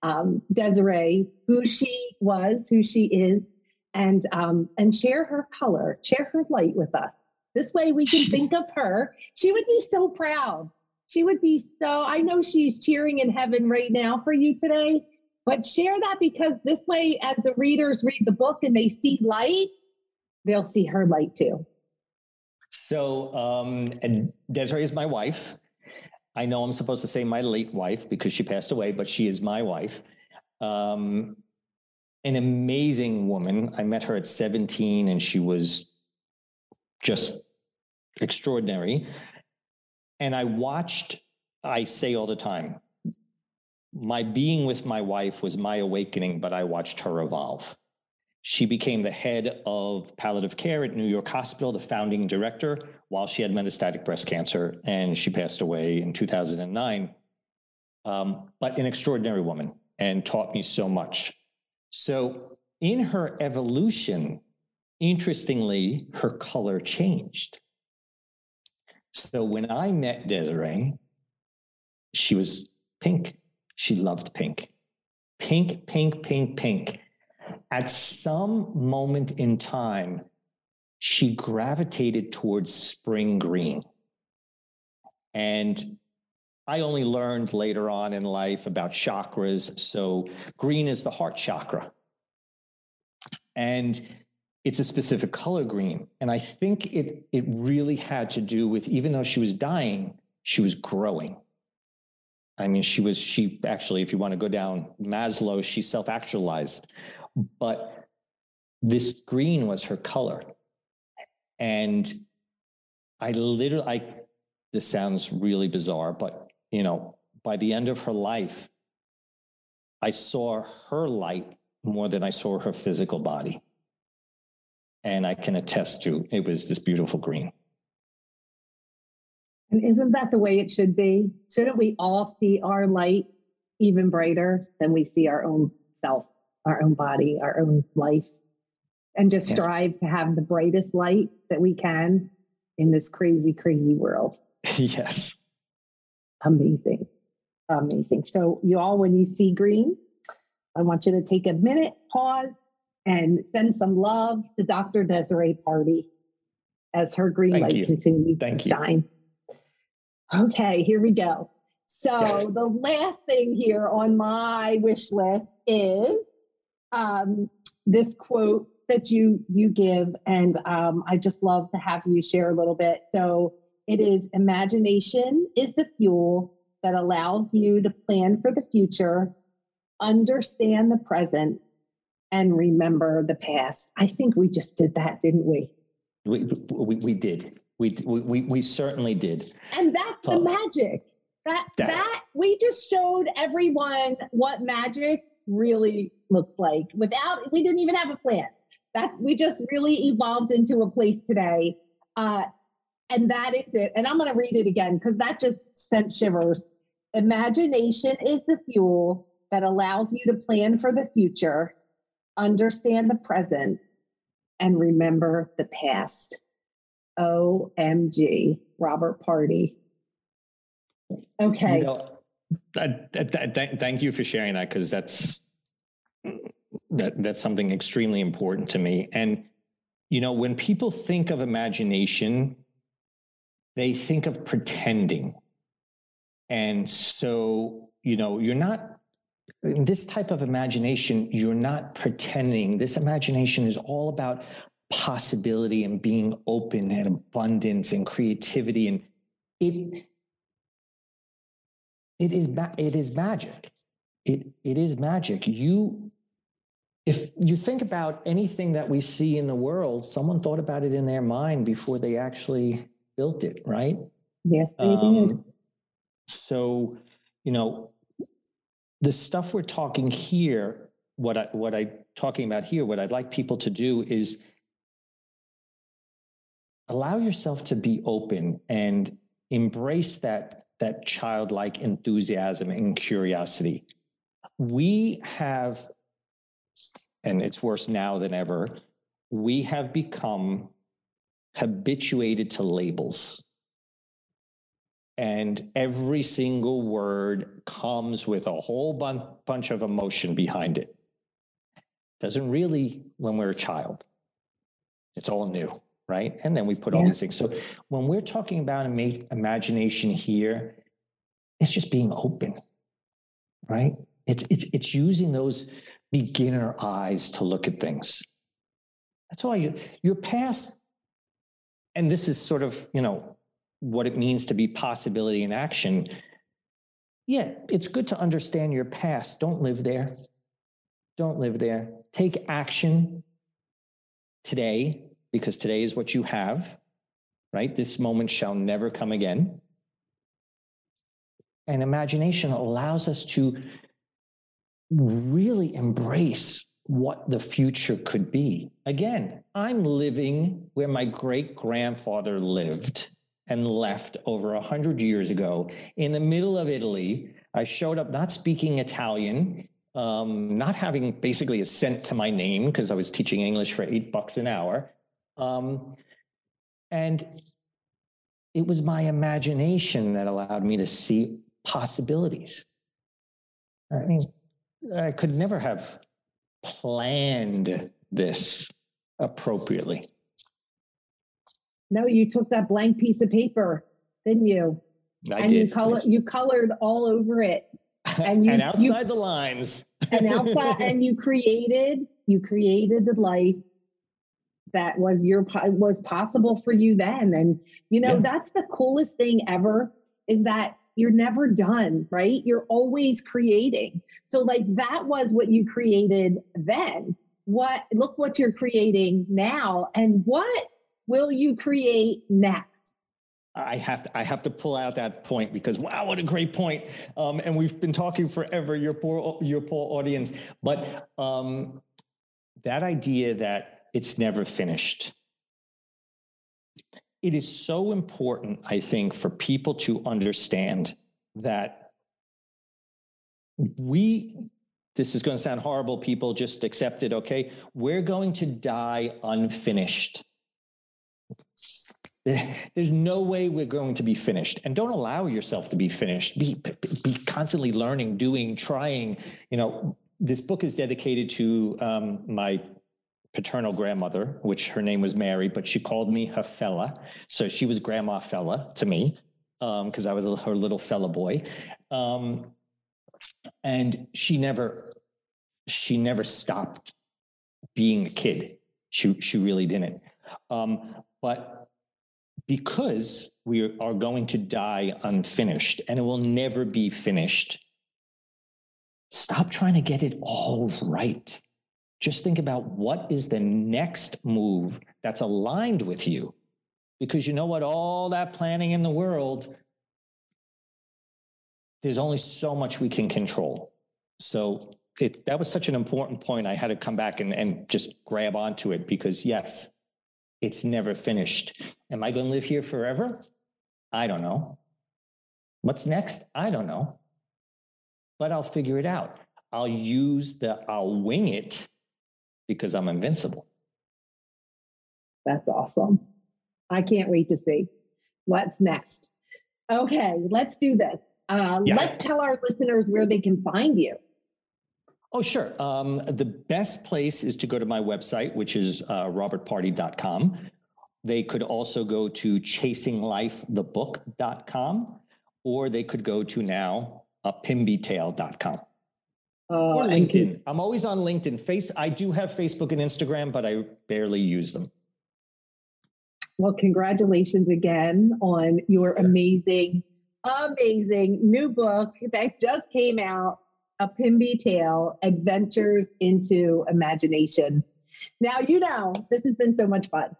um, Desiree, who she was, who she is, and um, and share her color, share her light with us. This way we can think of her. She would be so proud. She would be so, I know she's cheering in heaven right now for you today, but share that because this way, as the readers read the book and they see light, they'll see her light too. So, um, and Desiree is my wife. I know I'm supposed to say my late wife because she passed away, but she is my wife. Um, an amazing woman. I met her at 17 and she was just extraordinary. And I watched, I say all the time, my being with my wife was my awakening, but I watched her evolve. She became the head of palliative care at New York Hospital, the founding director, while she had metastatic breast cancer, and she passed away in 2009. Um, but an extraordinary woman and taught me so much. So, in her evolution, interestingly, her color changed. So, when I met Desiree, she was pink. She loved pink. Pink, pink, pink, pink. At some moment in time, she gravitated towards spring green. And I only learned later on in life about chakras. So, green is the heart chakra. And it's a specific color green. And I think it, it really had to do with, even though she was dying, she was growing. I mean, she was, she actually, if you want to go down Maslow, she self actualized. But this green was her color. And I literally, I, this sounds really bizarre, but you know, by the end of her life, I saw her light more than I saw her physical body. And I can attest to it was this beautiful green. And isn't that the way it should be? Shouldn't we all see our light even brighter than we see our own self, our own body, our own life? And just yeah. strive to have the brightest light that we can in this crazy, crazy world. yes. Amazing. Amazing. So, you all, when you see green, I want you to take a minute, pause, and send some love to Dr. Desiree Pardi as her green Thank light you. continues Thank to you. shine. Okay, here we go. So the last thing here on my wish list is um, this quote that you you give, and um, I just love to have you share a little bit. So it is imagination is the fuel that allows you to plan for the future, understand the present, and remember the past. I think we just did that, didn't we? We we, we did. We, we we certainly did. And that's the magic. That, that that we just showed everyone what magic really looks like without we didn't even have a plan. That we just really evolved into a place today. Uh, and that is it. And I'm going to read it again because that just sent shivers. Imagination is the fuel that allows you to plan for the future, understand the present, and remember the past. OMG, Robert Pardi. Okay. You know, thank you for sharing that because that's that that's something extremely important to me. And you know, when people think of imagination, they think of pretending. And so, you know, you're not in this type of imagination, you're not pretending. This imagination is all about possibility and being open and abundance and creativity and it it is it is magic. It it is magic. You if you think about anything that we see in the world someone thought about it in their mind before they actually built it right? Yes they um, did so you know the stuff we're talking here what i what i talking about here what i'd like people to do is allow yourself to be open and embrace that that childlike enthusiasm and curiosity. We have and it's worse now than ever we have become habituated to labels. And every single word comes with a whole bun- bunch of emotion behind it. Doesn't really when we're a child. It's all new right? And then we put yeah. all these things. So when we're talking about ima- imagination here, it's just being open, right? It's it's it's using those beginner eyes to look at things. That's why you your past, and this is sort of you know what it means to be possibility in action. Yeah, it's good to understand your past. Don't live there. Don't live there. Take action today because today is what you have, right? This moment shall never come again. And imagination allows us to really embrace what the future could be. Again, I'm living where my great grandfather lived and left over a hundred years ago in the middle of Italy. I showed up not speaking Italian, um, not having basically a cent to my name because I was teaching English for eight bucks an hour. Um, and it was my imagination that allowed me to see possibilities. I mean, I could never have planned this appropriately. No, you took that blank piece of paper, didn't you? I and did. you color you colored all over it. And, you- and outside you- the lines. And outside and you created you created the life that was your was possible for you then. And you know, Yeah. that's the coolest thing ever is that you're never done, right? You're always creating. So like that was what you created then. What look what you're creating now and what will you create next? I have to, I have to pull out that point because wow, what a great point. Um, and we've been talking forever, your poor your poor audience. But um, that idea that it's never finished. It is so important, I think, for people to understand that we. This is going to sound horrible. People just accept it. Okay, we're going to die unfinished. There's no way we're going to be finished. And don't allow yourself to be finished. Be, be constantly learning, doing, trying. You know, this book is dedicated to um, my paternal grandmother, which her name was Mary, but she called me her fella. So she was Grandma Fella to me because I was her little fella boy. Um, and she never, she never stopped being a kid. She, she really didn't. Um, but because we are going to die unfinished and it will never be finished, stop trying to get it all right. Just think about what is the next move that's aligned with you. Because you know what? All that planning in the world, there's only so much we can control. So it, that was such an important point. I had to come back and, and just grab onto it because, yes, it's never finished. Am I going to live here forever? I don't know. What's next? I don't know. But I'll figure it out. I'll use the, I'll wing it because I'm invincible. That's awesome. I can't wait to see what's next. Okay, let's do this. Uh, Yeah. Let's tell our listeners where they can find you. Oh, sure. Um, the best place is to go to my website, which is uh, robertpardi.com. They could also go to chasinglifethebook.com, or they could go to now uh, pimbytale.com. Uh, or LinkedIn. I'm always on LinkedIn. Face. I do have Facebook and Instagram, but I barely use them. well, congratulations again on your amazing, amazing new book that just came out, A Pimby Tale Adventures into Imagination. Now, you know, this has been so much fun.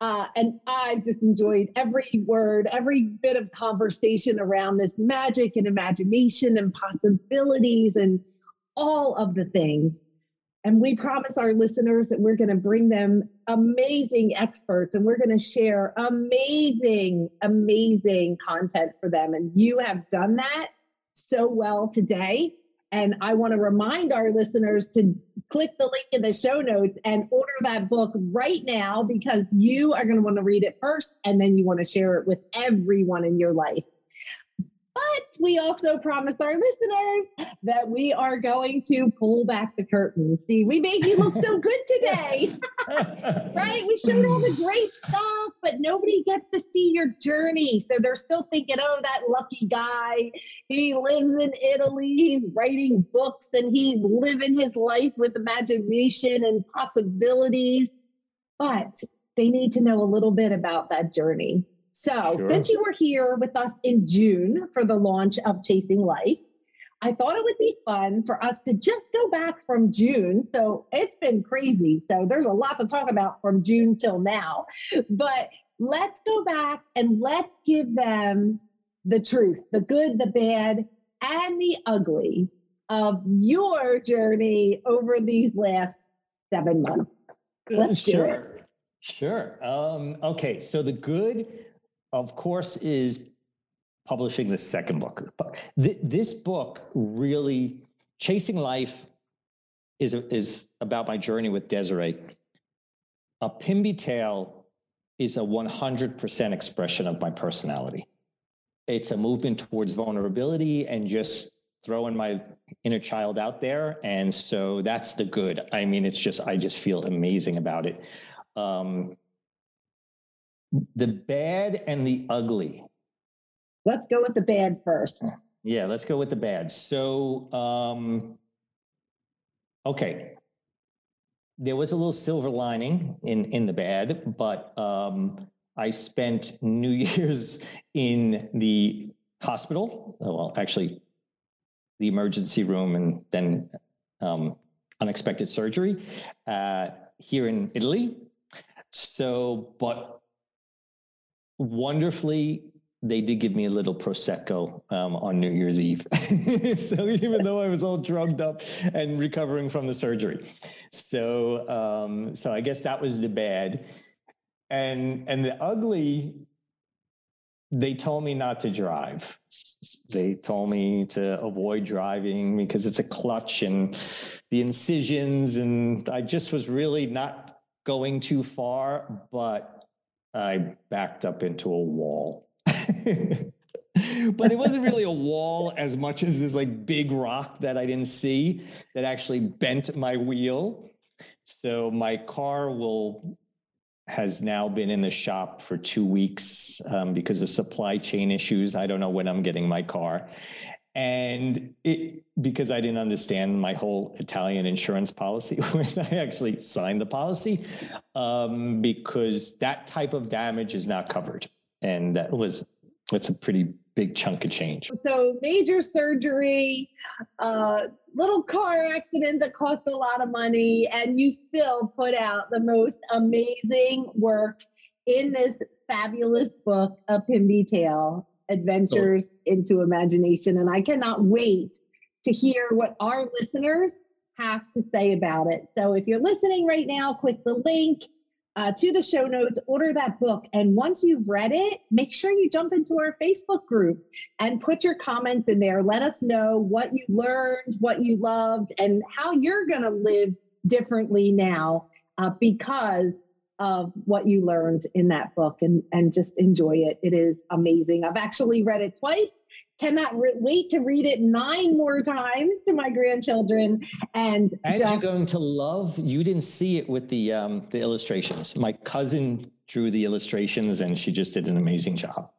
Uh, and I just enjoyed every word, every bit of conversation around this magic and imagination and possibilities and all of the things. And we promise our listeners that we're going to bring them amazing experts and we're going to share amazing, amazing content for them. And you have done that so well today. And I want to remind our listeners to click the link in the show notes and order that book right now because you are going to want to read it first and then you want to share it with everyone in your life. But we also promise our listeners that we are going to pull back the curtain. See, we made you look so good today, right? We showed all the great stuff, but nobody gets to see your journey. So they're still thinking, oh, that lucky guy, he lives in Italy, he's writing books, and he's living his life with imagination and possibilities. But they need to know a little bit about that journey. So, Sure. since you were here with us in June for the launch of Chasing Life, I thought it would be fun for us to just go back from June. So, it's been crazy. So, there's a lot to talk about from June till now. But let's go back and let's give them the truth, the good, the bad, and the ugly of your journey over these last seven months. Let's sure. do it. Sure. Um, okay. So the good, of course, is publishing the second book. This book really, Chasing Life, is, is about my journey with Desiree. A Pimby Tale is a 100% expression of my personality. It's a movement towards vulnerability and just throwing my inner child out there. And so that's the good. I mean, it's just, I just feel amazing about it. Um, the bad and the ugly. Let's go with the bad first. Yeah, let's go with the bad. So, um, okay, there was a little silver lining in in the bad, but um, I spent New Year's in the hospital. Well, actually, the emergency room, and then um, unexpected surgery uh, here in Italy. So, but wonderfully, they did give me a little prosecco um, on New Year's Eve. so even though I was all drugged up and recovering from the surgery, so um, so I guess that was the bad, and and the ugly. They told me not to drive. They told me to avoid driving because it's a clutch and the incisions, and I just was really not going too far, but I backed up into a wall but it wasn't really a wall as much as this like big rock that I didn't see that actually bent my wheel. So my car will has now been in the shop for two weeks um, because of supply chain issues. I don't know when I'm getting my car. And it, because I didn't understand my whole Italian insurance policy when I actually signed the policy, um, because that type of damage is not covered and that was that's a pretty big chunk of change. So major surgery, uh, little car accident that cost a lot of money, and you still put out the most amazing work in this fabulous book, A Pimby Tale: Adventures into Imagination. And I cannot wait to hear what our listeners have to say about it. So if you're listening right now, click the link uh, to the show notes, order that book. And once you've read it, make sure you jump into our Facebook group and put your comments in there. Let us know what you learned, what you loved, and how you're going to live differently now uh, because of what you learned in that book and, and just enjoy it. It is amazing. I've actually read it twice cannot re- wait to read it nine more times to my grandchildren. And, and just, you're going to love. You didn't see it with the um, the illustrations. My cousin drew the illustrations, and she just did an amazing job.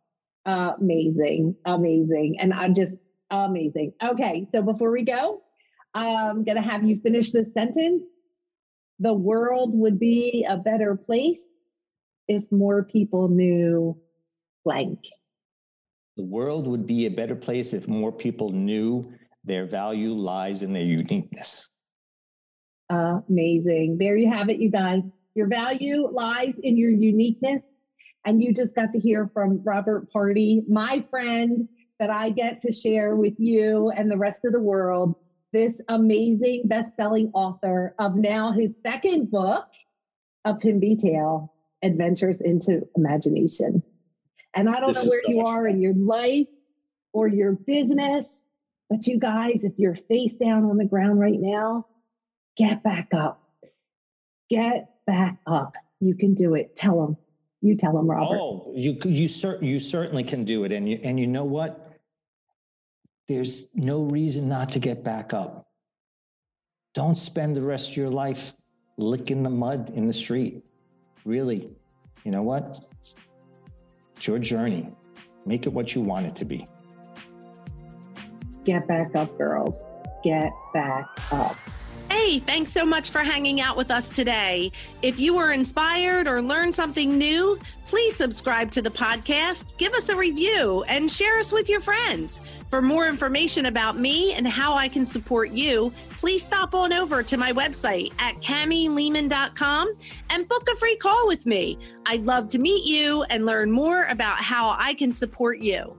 Amazing, amazing, and I'm just amazing. Okay, so before we go, I'm gonna have you finish this sentence. The world would be a better place if more people knew blank. The world would be a better place if more people knew their value lies in their uniqueness. amazing. There you have it, you guys. Your value lies in your uniqueness. And you just got to hear from Robert Pardi, my friend that I get to share with you and the rest of the world. This amazing best-selling author of now his second book, A Pimby Tale, Adventures into Imagination. And I don't this know where you are in your life or your business, but you guys, if you're face down on the ground right now, get back up. Get back up. You can do it. Tell them. You tell them, Robert. Oh, you you cer- you certainly can do it. And you and you know what? There's no reason not to get back up. Don't spend the rest of your life licking the mud in the street. Really, you know what? It's your journey. Make it what you want it to be. Get back up, girls. Get back up. Hey, thanks so much for hanging out with us today. If you were inspired or learned something new, please subscribe to the podcast, give us a review, and share us with your friends. For more information about me and how I can support you, please stop on over to my website at camilehman.com and book a free call with me. I'd love to meet you and learn more about how I can support you.